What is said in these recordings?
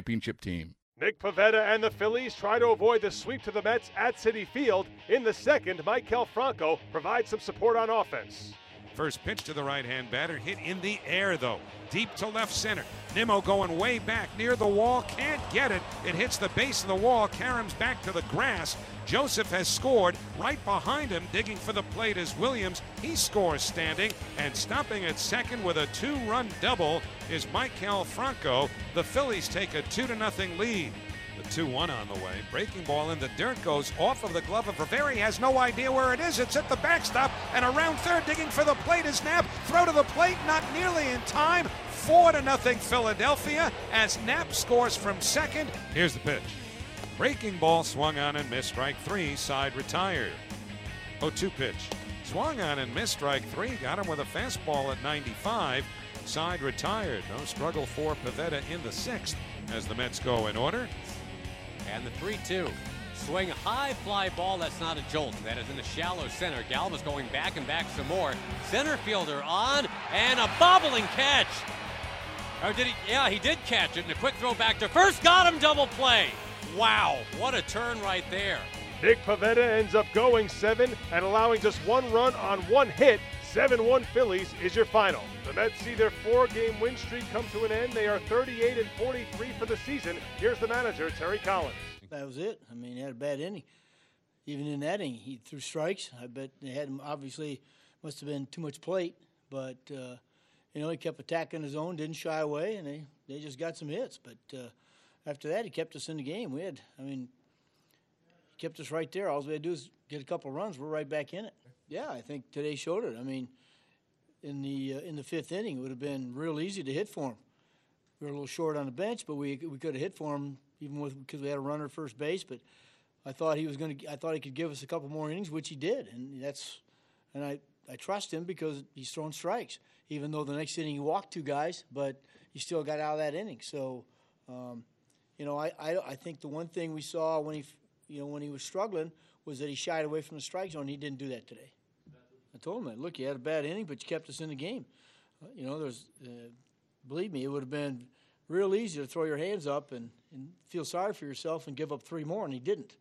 championship team. Nick Pivetta and the Phillies try to avoid the sweep to the Mets at Citi Field. In the second, Maikel Franco provides some support on offense. First pitch to the right hand batter, hit in the air though, deep to left center. Nimmo going way back near the wall, can't get it. It hits the base of the wall, caroms back to the grass. Joseph has scored. Right behind him, digging for the plate is Williams. He scores standing, and stopping at second with a two run double is Maikel Franco. The Phillies take a 2 0 lead. The 2 1 on the way. Breaking ball in the dirt goes off of the glove of Rivera. He has no idea where it is. It's at the backstop. And around third, digging for the plate is Knapp. Throw to the plate, not nearly in time. 4 to nothing Philadelphia as Knapp scores from second. Here's the pitch. Breaking ball swung on and missed strike three. Side retired. 0 2 pitch. Swung on and missed strike three. Got him with a fastball at 95. Side retired. No struggle for Pivetta in the sixth as the Mets go in order. And the 3 2. Swing high fly ball. That's not a jolt. That is in the shallow center. Galvis going back and back some more. Center fielder on and a bobbling catch. Or did he? Yeah, he did catch it. And a quick throw back to first. Got him double play. Wow, what a turn right there. Nick Pivetta ends up going seven and allowing just one run on one hit. 7 1 Phillies is your final. The Mets see their four game win streak come to an end. They are 38 and 43 for the season. Here's the manager, Terry Collins. That was it. I mean, he had a bad inning. Even in that inning, he threw strikes. I bet they had him, obviously, must have been too much plate, but, uh, you know, he kept attacking his own, didn't shy away, and they, they just got some hits. But, uh, after that, he kept us in the game. We had, I mean, kept us right there. All we had to do is get a couple runs. We're right back in it. Yeah, I think today showed it. I mean, in the uh, in the fifth inning, it would have been real easy to hit for him. We were a little short on the bench, but we we could have hit for him even with because we had a runner at first base. But I thought he was going to. I thought he could give us a couple more innings, which he did, and that's and I I trust him because he's throwing strikes. Even though the next inning he walked two guys, but he still got out of that inning. So. Um, you know, I, I, I think the one thing we saw when he, you know, when he was struggling was that he shied away from the strike zone. He didn't do that today. I told him that. Look, you had a bad inning, but you kept us in the game. Uh, you know, there's, uh, believe me, it would have been real easy to throw your hands up and, and feel sorry for yourself and give up three more, and he didn't.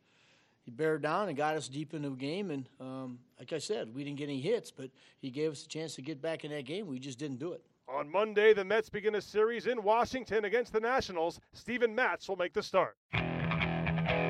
He bared down and got us deep into the game, and um, like I said, we didn't get any hits, but he gave us a chance to get back in that game. We just didn't do it. On Monday, the Mets begin a series in Washington against the Nationals. Steven Matz will make the start.